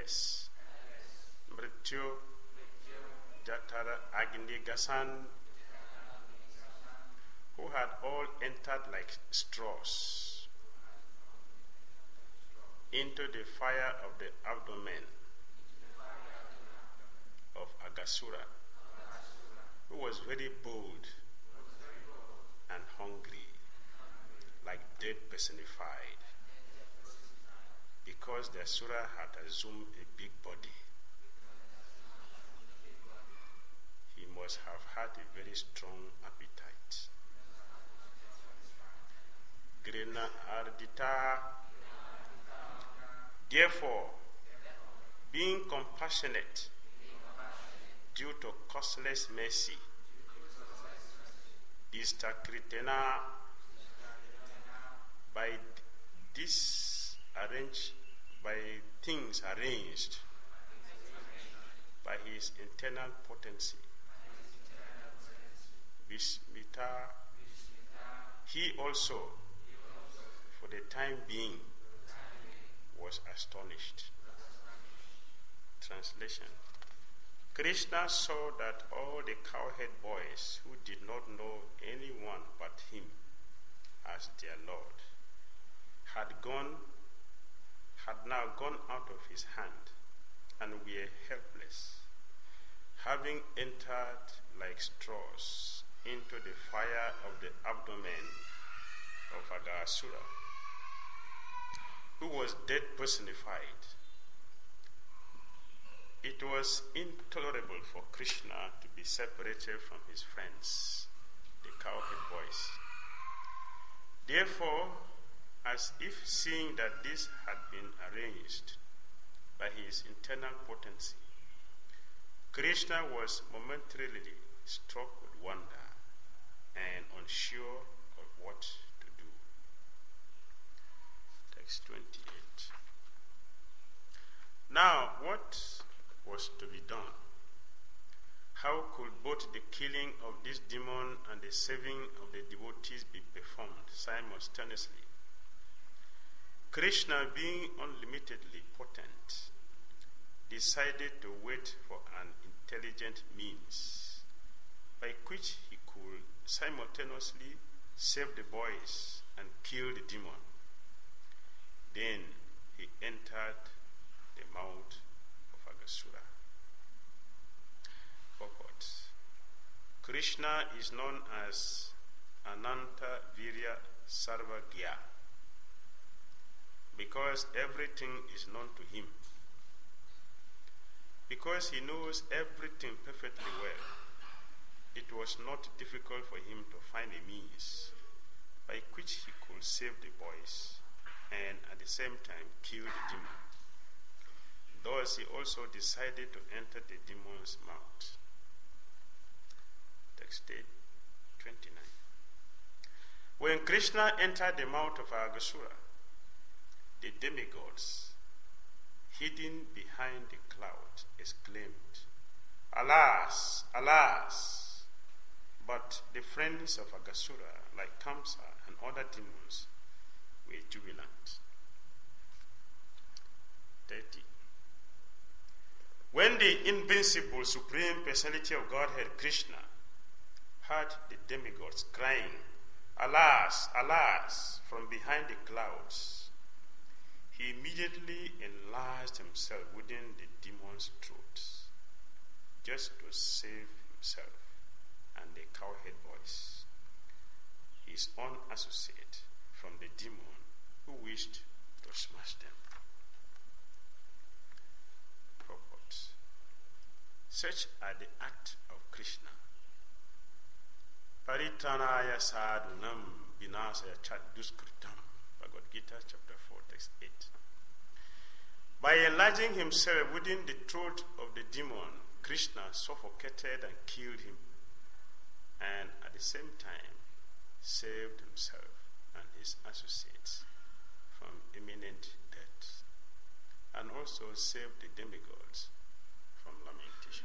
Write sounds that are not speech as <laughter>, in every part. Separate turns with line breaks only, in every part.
Helpless. Mrityu, Jatara Agni Gasan, who had all entered like straws into the fire of the abdomen of Aghasura, who was very bold and hungry, like death personified, because the Asura had assumed a big body. He must have had a very strong appetite. Grena Ardita. Therefore, being compassionate due to costless mercy, Distakritena, by this arranged, by things arranged by his internal potency, Vismita, he also, for the time being, was astonished. Translation Krishna saw that all the cowherd boys who did not know anyone but him as their Lord had gone, had now gone out of his hand and were helpless, having entered like straws into the fire of the abdomen of Aghasura, who was dead personified. It was intolerable for Krishna to be separated from his friends, the cowherd boys. Therefore, as if seeing that this had been arranged by his internal potency, Krishna was momentarily struck with wonder and unsure of what to do. Text 28. Now, what was to be done? How could both the killing of this demon and the saving of the devotees be performed simultaneously? Krishna, being unlimitedly potent, decided to wait for an intelligent means by which he could simultaneously save the boys and kill the demon. Then he entered the mouth of Aghasura. Purport Krishna is known as Ananta Virya Sarvagya because everything is known to him. Because he knows everything perfectly well, it was not difficult for him to find a means by which he could save the boys and at the same time kill the demon. Thus, he also decided to enter the demon's mouth. Text 29. When Krishna entered the mouth of Aghasura, the demigods, hidden behind the cloud, exclaimed, Alas, alas! But the friends of Aghasura, like Kamsa and other demons, were jubilant. 30. When the invincible Supreme Personality of Godhead, Krishna, heard the demigods crying, Alas, alas, from behind the clouds, he immediately enlarged himself within the demon's throat, just to save himself and the cowherd boys, his own associate, from the demon who wished to smash them. Purport. Such are the acts of Krishna. Paritranaya sadhunam vinasaya chaduskritam. Gita chapter 4 text 8. By enlarging himself within the throat of the demon, Krishna suffocated and killed him, and at the same time saved himself and his associates from imminent death, and also saved the demigods from lamentation.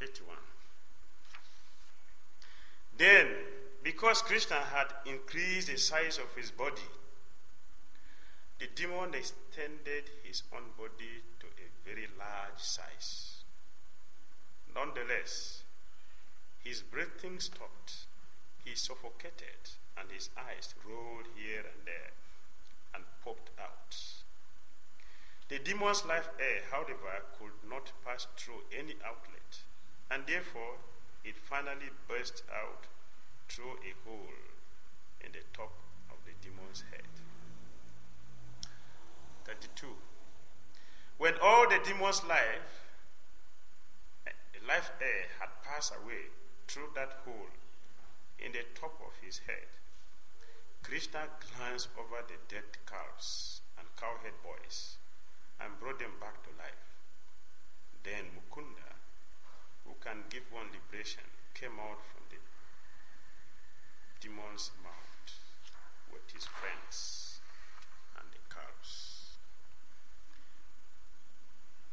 31. Then, Because Krishna had increased the size of his body, the demon extended his own body to a very large size. Nonetheless, his breathing stopped, he suffocated, and his eyes rolled here and there and popped out. The demon's life air, however, could not pass through any outlet, and therefore it finally burst out through a hole in the top of the demon's head. 32. When all the demon's life, eh, life air had passed away through that hole in the top of his head, Krishna glanced over the dead calves and cowhead boys and brought them back to life. Then Mukunda, who can give one liberation, came out demon's mouth with his friends and the calves.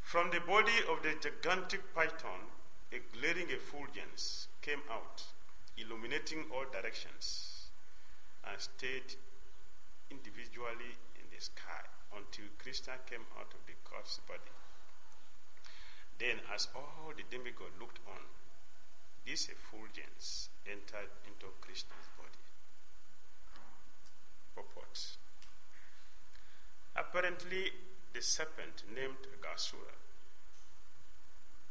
From the body of the gigantic python, a glaring effulgence came out, illuminating all directions, and stayed individually in the sky until Krishna came out of the corpse body. Then, as all the demigods looked on, this effulgence entered into Krishna's body. Purport. Apparently, the serpent named Gasura,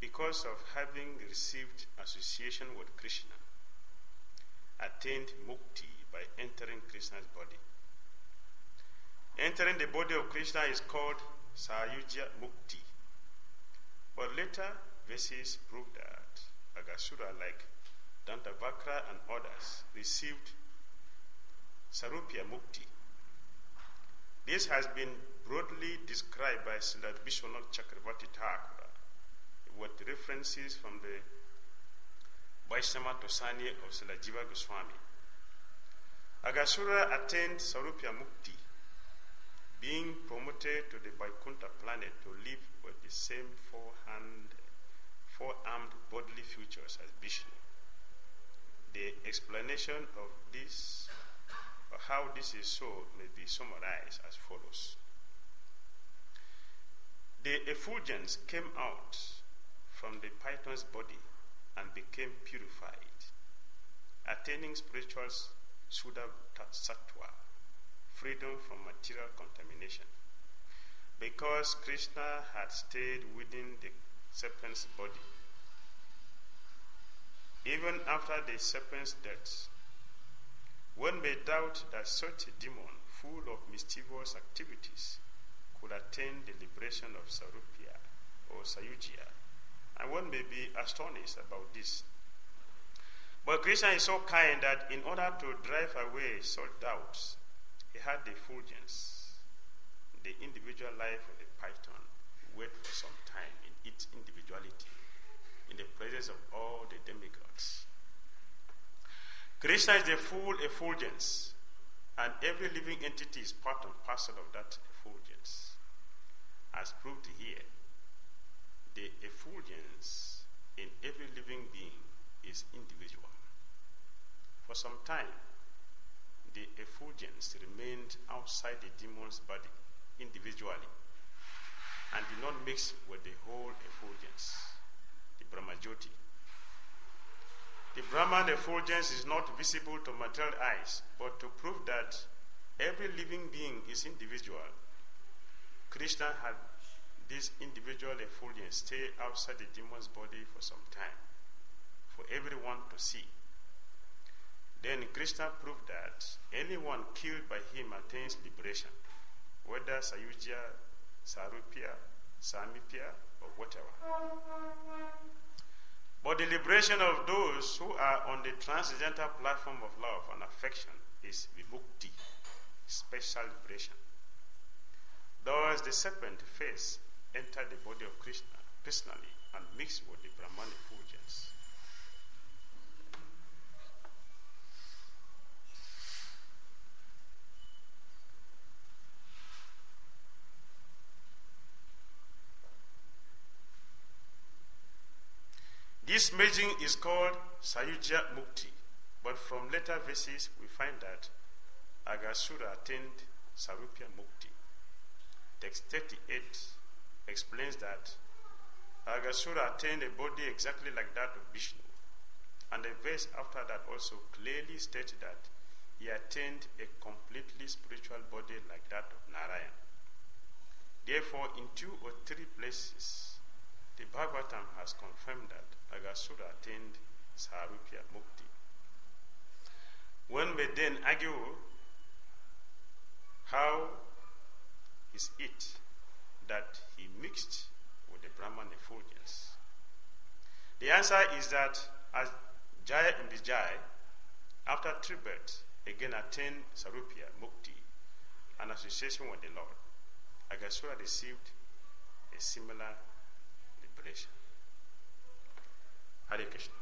because of having received association with Krishna, attained mukti by entering Krishna's body. Entering the body of Krishna is called Sayujya Mukti. But later verses prove that Aghasura, like Dantavakra and others, received Sarupya Mukti. This has been broadly described by Srila Vishwanath Chakravarti Thakura with references from the Vaishnava Toshani of Srila Jiva Goswami. Aghasura attained Sarupya Mukti, being promoted to the Vaikuntha planet to live with the same four-hand, four-armed bodily features as Vishnu. The explanation of this, or how this is so, may be summarized as follows. The effulgence came out from the python's body and became purified, attaining spiritual Suddha Sattva, freedom from material contamination. Because Krishna had stayed within the serpent's body. Even after the serpent's death, one may doubt that such a demon, full of mischievous activities, could attain the liberation of Sarupya or Sayujya, and one may be astonished about this. But Krishna is so kind that in order to drive away such doubts, he had the fulgence, the individual life of the python, wait for some time in its individuality, in the presence of all the demigods. Krishna is the full effulgence, and every living entity is part and parcel of that effulgence. As proved here, the effulgence in every living being is individual. For some time, the effulgence remained outside the demon's body individually and did not mix with the whole effulgence, the Brahmajyoti. The Brahman effulgence is not visible to material eyes, but to prove that every living being is individual, Krishna had this individual effulgence stay outside the demon's body for some time for everyone to see. Then Krishna proved that anyone killed by him attains liberation, whether Sayujya, Sarupya, Samipya, or whatever. But the liberation of those who are on the transcendental platform of love and affection is vimukti, special liberation. Thus, the serpent face entered the body of Krishna personally and mixed with the Brahman effulgence. This merging is called Sayujya Mukti, But from later verses, we find that Aghasura attained Sarupya Mukti. Text 38 explains that Aghasura attained a body exactly like that of Vishnu. And the verse after that also clearly states that he attained a completely spiritual body like that of Narayan. Therefore, in two or three places, the Bhagavatam has confirmed that Aghasura attained Sarupya Mukti. One may then argue how is it that he mixed with the Brahman effulgence? The answer is that as Jaya and Vijay, after three births, again attained Sarupya Mukti, an association with the Lord, Aghasura received a similar liberation. Hare Krishna.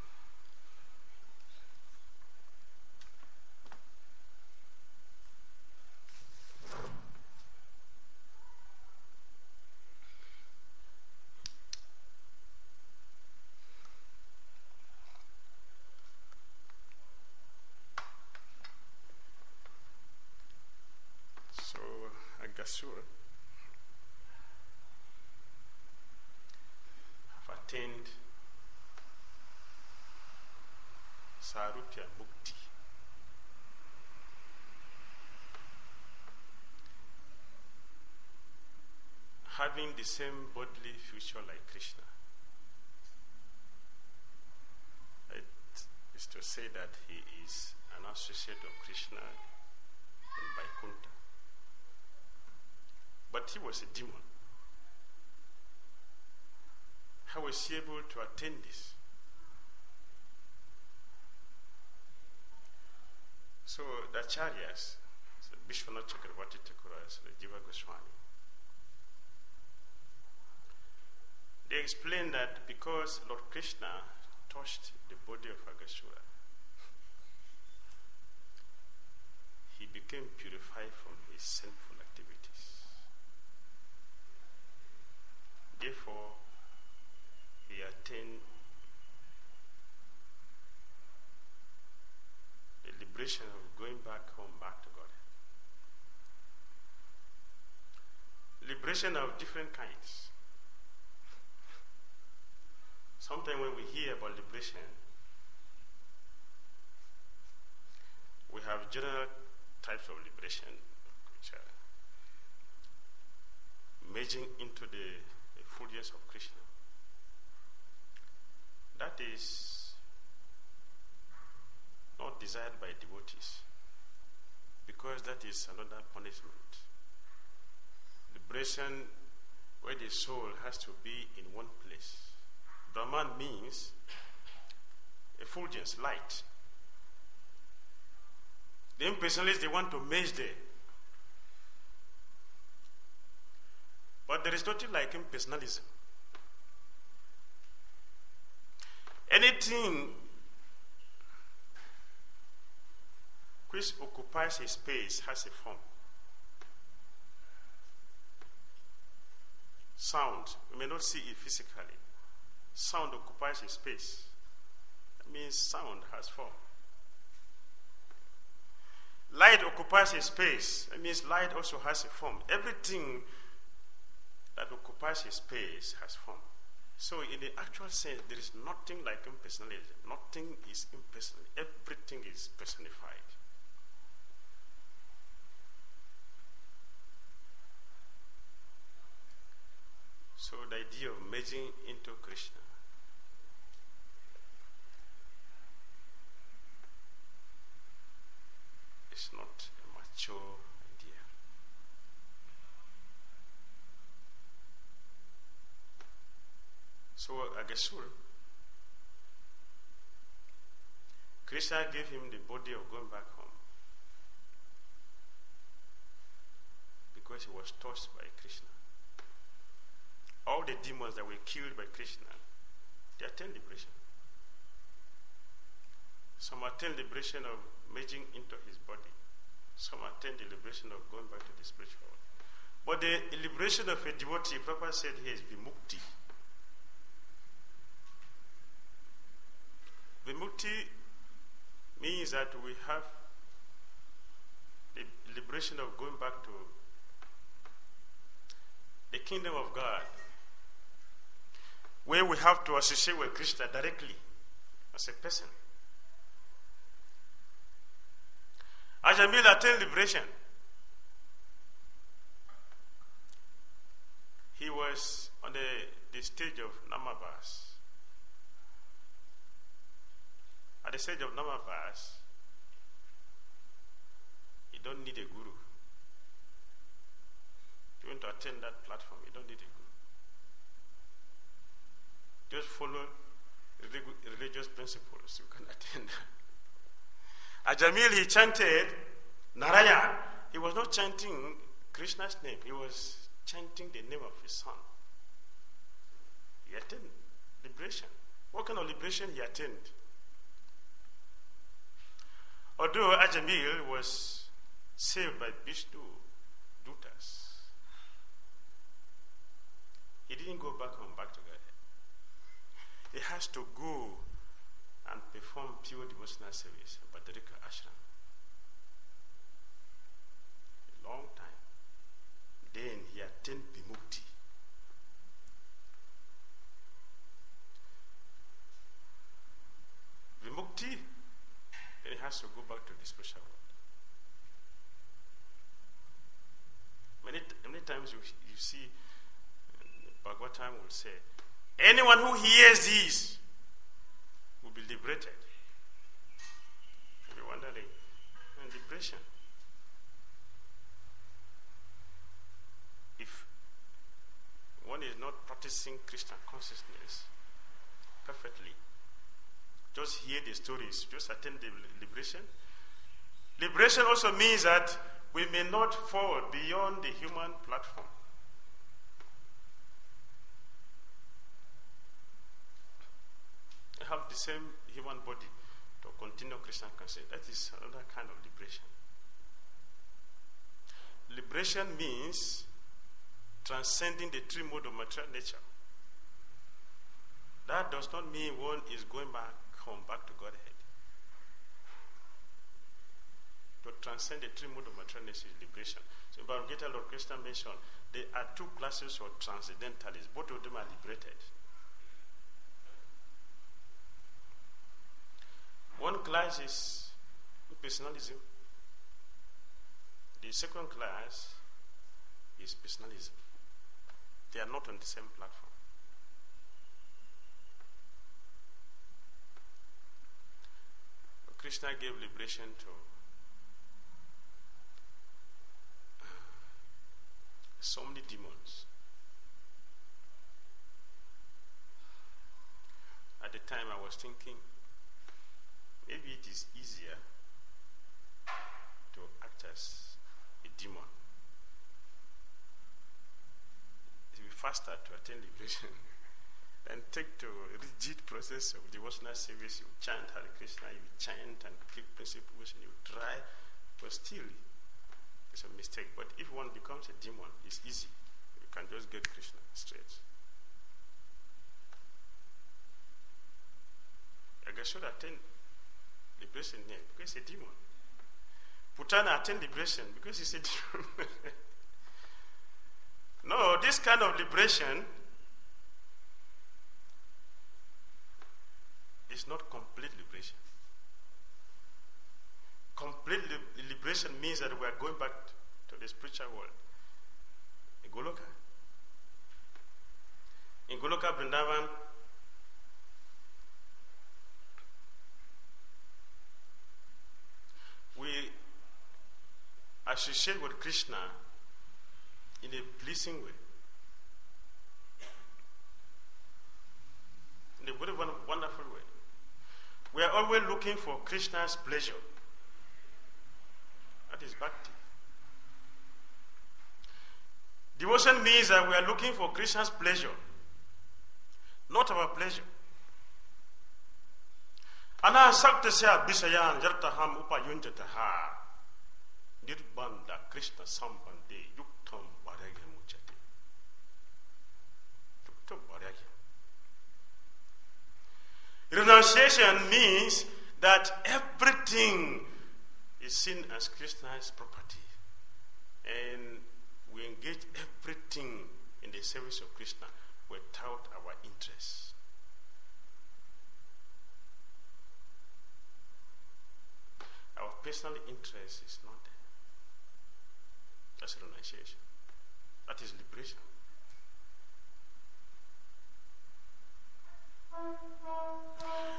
So, Aghasura have attained Sarupya Mukti. Having the same bodily future like Krishna. It is to say that he is an associate of Krishna in Vaikuntha. But he was a demon. How was he able to attain this? So the acharyas, so Vishwanath Chakravarti Thakura, so Jiva Goswami, they explain that because Lord Krishna touched the body of Aghasura, he became purified from his sinful activities. Therefore, he attained the liberation of going back home, back to God. Liberation of different kinds. Sometimes when we hear about liberation, we have general types of liberation which are merging into the effulgence of Krishna. That is not desired by devotees because that is another punishment. Liberation where the soul has to be in one place. Brahman means effulgence, light. The impersonalists, they want to merge there. But there is nothing like impersonalism. Anything which occupies a space has a form. Sound, you may not see it physically. Sound occupies a space. That means sound has form. Light occupies a space. That means light also has a form. Everything that occupies a space has form. So, in the actual sense, there is nothing like impersonalism. Nothing is impersonal. Everything is personified. So, the into Krishna is not a mature idea. So Aghasura, Krishna gave him the body of going back home because he was touched by Krishna. All the demons that were killed by Krishna, they attained liberation. Some attained liberation of merging into his body. Some attained the liberation of going back to the spiritual world. But the liberation of a devotee, Prabhupada said here is vimukti. Vimukti means that we have the liberation of going back to the kingdom of God, where we have to associate with Krishna directly as a person. Ajamil attained liberation. He was on the, the stage of Namabas. At the stage of Namabas, you don't need a guru. If you want to attend that platform, you don't need a guru. Just follow religious principles, you can <laughs> attend. At he chanted Narayana. He was not chanting Krishna's name, he was chanting the name of his son. He attained liberation. What kind of liberation he attained? Although Ajamil was saved by Vishnu Dutas, he didn't go back home, back to Godhead. He has to go and perform pure devotional service at Badarika Ashram. A long time. Then he attained Vimukti. Vimukti, then he has to go back to the spiritual world. Many, many times you, you see, uh, Bhagavatam will say, anyone who hears this will be liberated. You're wondering, and liberation. If one is not practicing Krishna consciousness perfectly, just hear the stories, just attend the liberation. Liberation also means that we may not fall beyond the human platform. have the same human body to continue Krishna consciousness. That is another kind of liberation. Liberation means transcending the three mode of material nature. That does not mean one is going back home, back to Godhead. To transcend the three mode of material nature is liberation. So, Bhagavad Lord Krishna mentioned there are two classes of transcendentalists. Both of them are liberated. One class is personalism. The second class is personalism. They are not on the same platform. Krishna gave liberation to uh, so many demons. At the time, I was thinking maybe it is easier to act as a demon. It will be faster to attain liberation <laughs> and take to rigid process of devotional service. You chant Hare Krishna, you chant and keep principles, and you try, but still it's a mistake. But if one becomes a demon, it's easy. You can just get Krishna straight. Aghasura attained liberation because he's a demon. Putana attained liberation because he's a <laughs> demon. no, this kind of liberation is not complete liberation. Complete li- liberation means that we are going back to the spiritual world. Goloka. In Goloka Vrindavan, we associate with Krishna in a pleasing way. In a very wonderful way. We are always looking for Krishna's pleasure. That is bhakti. Devotion means that we are looking for Krishna's pleasure, not our pleasure. Anasaktasya Bisayan Jartaham Upayunjataha Nirbanda Krishna Sambande Yuktam Varagya Muchati. Yuktam Varagya. Renunciation means that everything is seen as Krishna's property. And we engage everything in the service of Krishna without our interest. Our personal interest is not there. That's renunciation. That is liberation.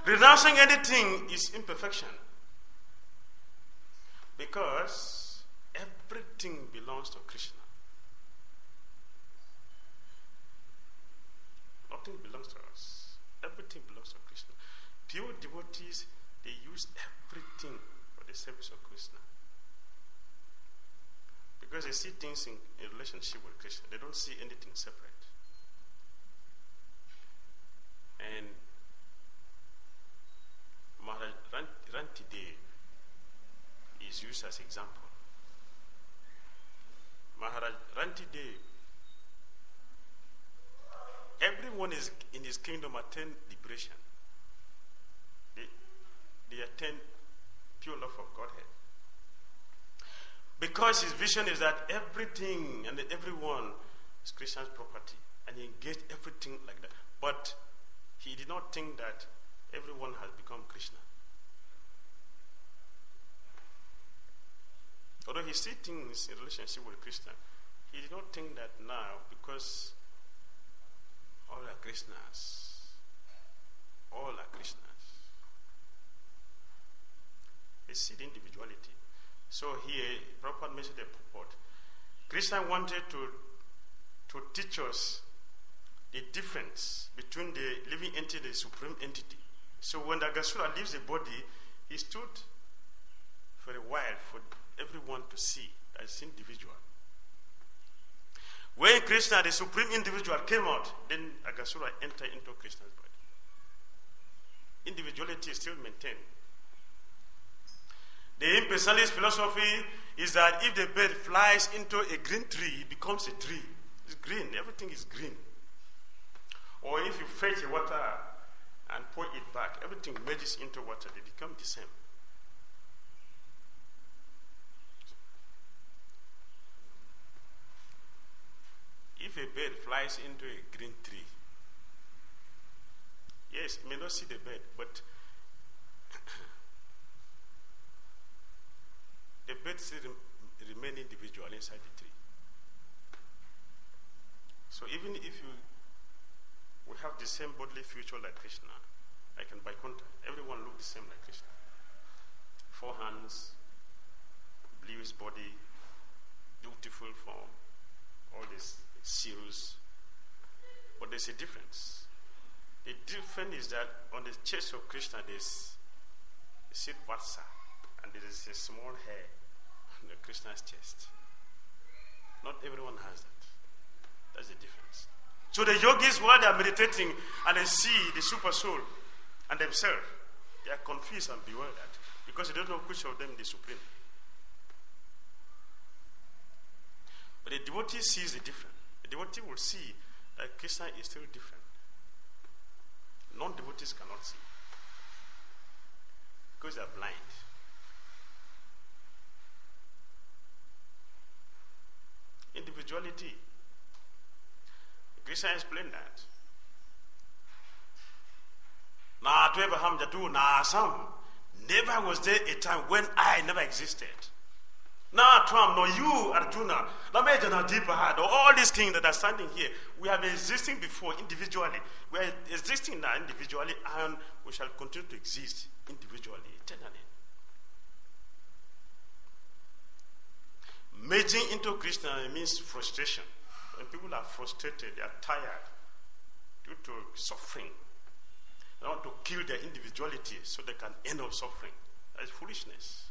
Renouncing anything is imperfection. Because everything belongs to Krishna. Nothing belongs to us. Everything belongs to Krishna. Pure devotees, they use everything the service of Krishna. Because they see things in, in relationship with Krishna. They don't see anything separate. And Maharaj Rantidev is used as example. Maharaj Rantidev, everyone is in his kingdom attain liberation. They, they attain pure love of Godhead. Because his vision is that everything and everyone is Krishna's property, and he engaged everything like that. But he did not think that everyone has become Krishna. Although he still thinks in relationship with Krishna, he did not think that now because all are Krishnas, all are Krishnas. He sees individuality. So here, Prabhupada mentioned a purport. Krishna wanted to, to teach us the difference between the living entity and the supreme entity. So when the Aghasura leaves the body, he stood for a while for everyone to see as individual. When Krishna, the supreme individual, came out, then Aghasura entered into Krishna's body. Individuality is still maintained. The impersonalist philosophy is that if the bird flies into a green tree, it becomes a tree. It's green, everything is green. Or if you fetch water and pour it back, everything merges into water, they become the same. If a bird flies into a green tree, yes, you may not see the bird, but the bird still remain individual inside the tree. So even if you we have the same bodily feature like Krishna, I can by contact. Everyone look the same like Krishna. Four hands, bluish body, beautiful form, all this serious. But there's a difference. The difference is that on the chest of Krishna there's a seed vatsa, and there is a small hair on the Krishna's chest. Not everyone has that. That's the difference. So the yogis, while they are meditating and they see the super soul and themselves, they are confused and bewildered because they don't know which of them is the supreme. But the devotee sees the difference. The devotee will see that Krishna is still different. Non devotees cannot see because they are blind. Individuality. Krishna explained that. Na Abraham Jatu Na Asam. Never was there a time when I never existed. Now, Trump, no, you, Arjuna, Lamejana Deepahad, all these things that are standing here, we have existing before individually. We are existing now individually, and we shall continue to exist individually, eternally. Merging into Krishna means frustration. When people are frustrated, they are tired due to suffering. They want to kill their individuality so they can end up suffering. That is foolishness.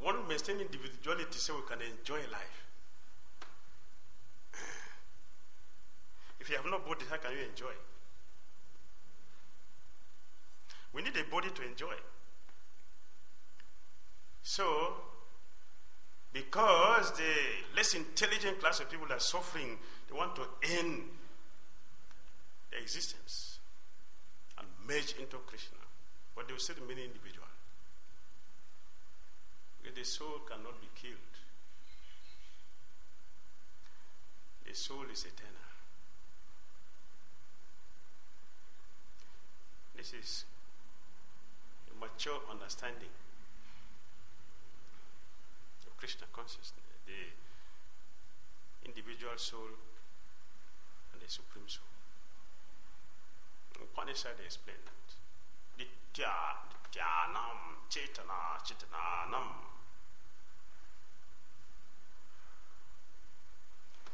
One must maintain individuality so we can enjoy life. <sighs> If you have no body, how can you enjoy? We need a body to enjoy. So, because the less intelligent class of people are suffering, they want to end their existence. And merge into Krishna. But they will still remain individual. Because the soul cannot be killed. The soul is eternal. This is a mature understanding Krishna consciousness, the individual soul and the supreme soul. Upanishad explained that. Ditya, Dityanam, Chetana, Chetananam.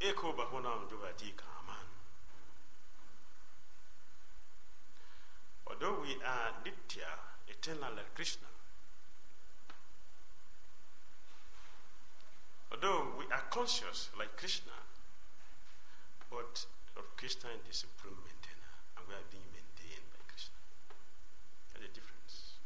Eko Bahunam Juvati Kaman. Although we are Nitya, eternal like Krishna, although we are conscious like Krishna, but Krishna is the supreme maintainer, and we are being maintained by Krishna. That's the difference.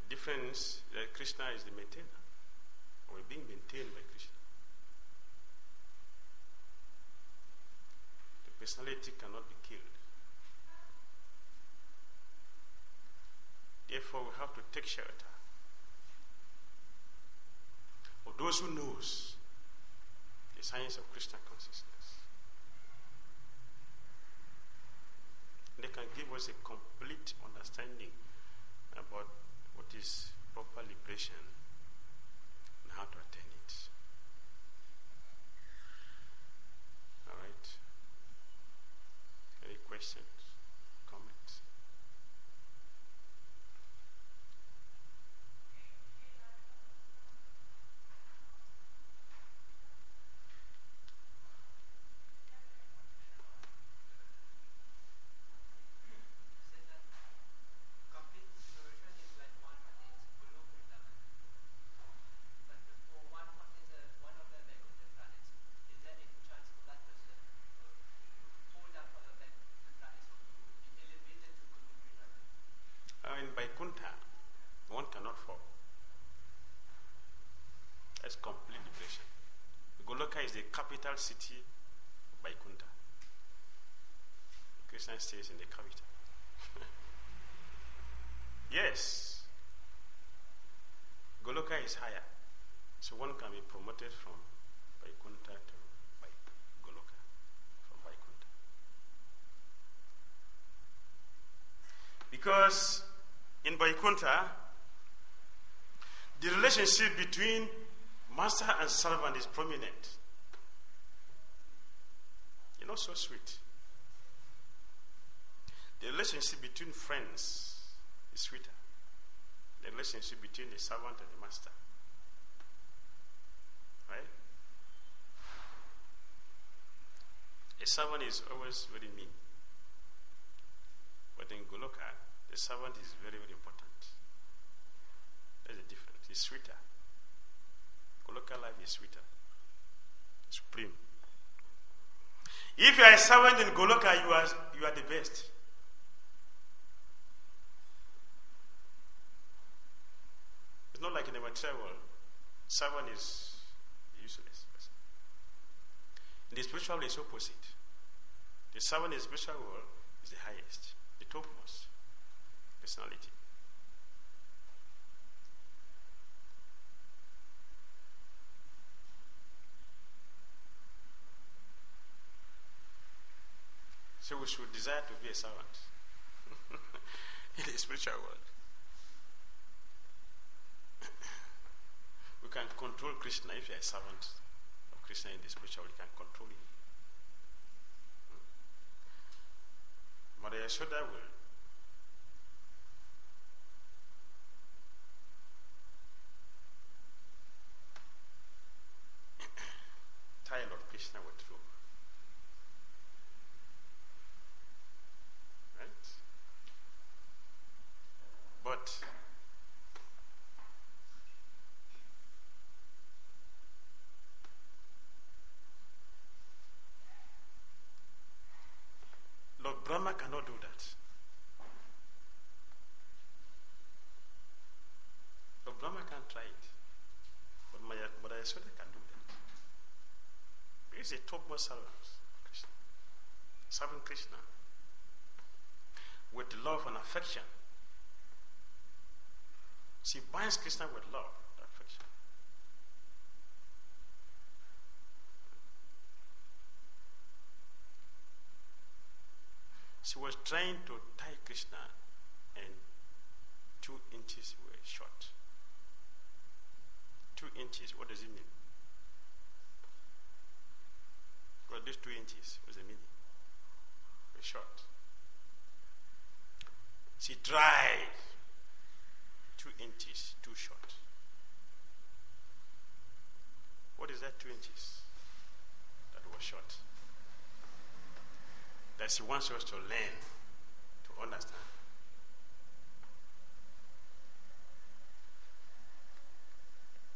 The difference that Krishna is the maintainer, and we're being maintained by Krishna. The personality cannot be killed. Therefore, we have to take shelter of those who knows the science of Krishna consciousness. They can give us a complete understanding about what is proper liberation and how to attain it. All right? Any questions? Comments?
Complete liberation is when one attains Guru Vrindavan. But before one attains a, one of the Vaikuntha planets, is there any chance for that person uh, to hold up for the Vaikuntha planets or to be elevated to Guru Vrindavan?
Uh, in Vaikuntha, one cannot fall. That's complete liberation. Goloka is the capital city of Vaikuntha. Krishna stays in the capital. <laughs> yes. Goloka is higher. So one can be promoted from Vaikuntha to Goloka. From Vaikuntha. Because in Vaikuntha, the relationship between master and servant is prominent. Know, so sweet. The relationship between friends is sweeter. The relationship between the servant and the master. Right? A servant is always very mean. But in Goloka, the servant is very, very important. There's a difference. It's sweeter. Goloka life is sweeter. Supreme. If you are a servant in Goloka, you are, you are the best. It's not like in the material world. Servant is useless. In the spiritual world, it's opposite. The servant in the spiritual world is the highest, the topmost personality. So we should desire to be a servant <laughs> in the spiritual world. we can control Krishna if you are a servant of Krishna in the spiritual world, you can control him. Hmm. Mother Yashoda will tie Lord Krishna with rope. Right? But Lord Brahma cannot do that. Is the topmost servant. Krishna. Serving Krishna with love and affection. She binds Krishna with love and affection. She was trying to tie Krishna and two inches were short. Two inches, what does it mean? Well, these two inches, what's the meaning? Were short. She tried two inches too short. What is that two inches that was short? That she wants us to learn, to understand.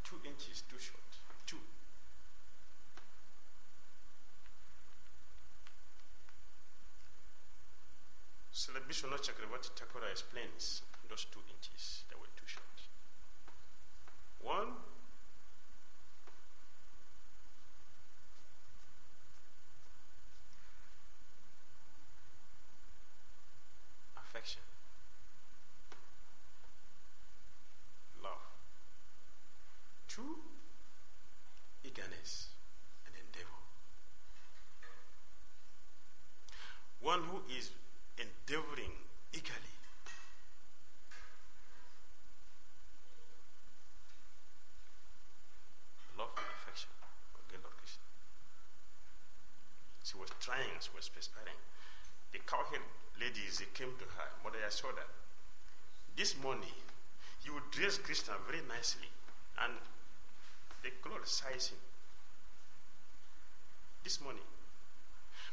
Two inches too short. Two. Vishwanath Chakravarti Thakura explains those two inches that were too short. One, affection, love. Two, eagerness and endeavor. One who is endeavoring eagerly. Love and affection for good Lord Krishna. She was trying, she was perspiring. The cowherd ladies, they came to her, Mother Yashoda. This morning, you dress very nicely, and they size him. This morning.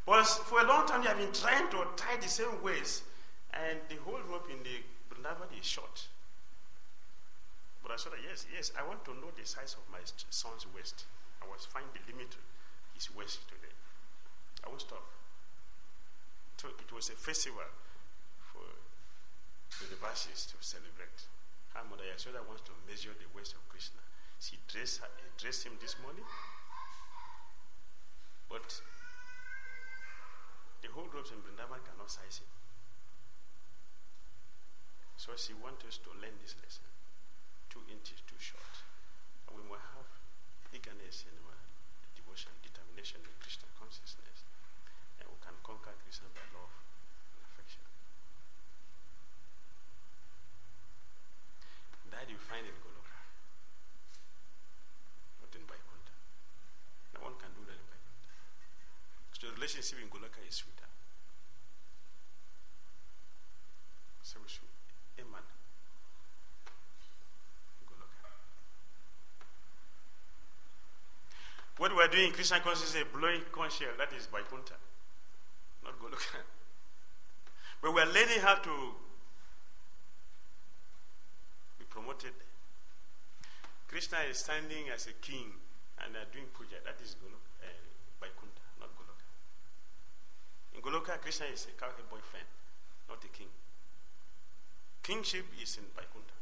But for a long time, you have been trying to tie the same ways, and the whole rope in the Vrindavan is short. But I said, yes, yes, I want to know the size of my son's waist. I was find the limit his waist today. I won't stop. So it was a festival for the Devashis to celebrate. Her mother Yashoda wants to measure the waist of Krishna. She dressed, her, dressed him this morning, but the whole ropes in Vrindavan cannot size him. So she wants us to learn this lesson. Two inches too short. And we must have eagerness in our devotion, determination in Krishna consciousness. And we can conquer Krishna by love and affection. That you find in Goloka. Not in Vaikuntha. No one can do that in Vaikuntha. So the relationship in Goloka is sweeter. So we should aim at Goloka. What we are doing in Krishna consciousness is a blowing shell. That is Vaikuntha, not Goloka. But we are learning how to promoted. Krishna is standing as a king and are doing puja. That is Goloka, uh, Vaikuntha, not Goloka. In Goloka, Krishna is a cowherd boyfriend, not a king. Kingship is in Vaikuntha.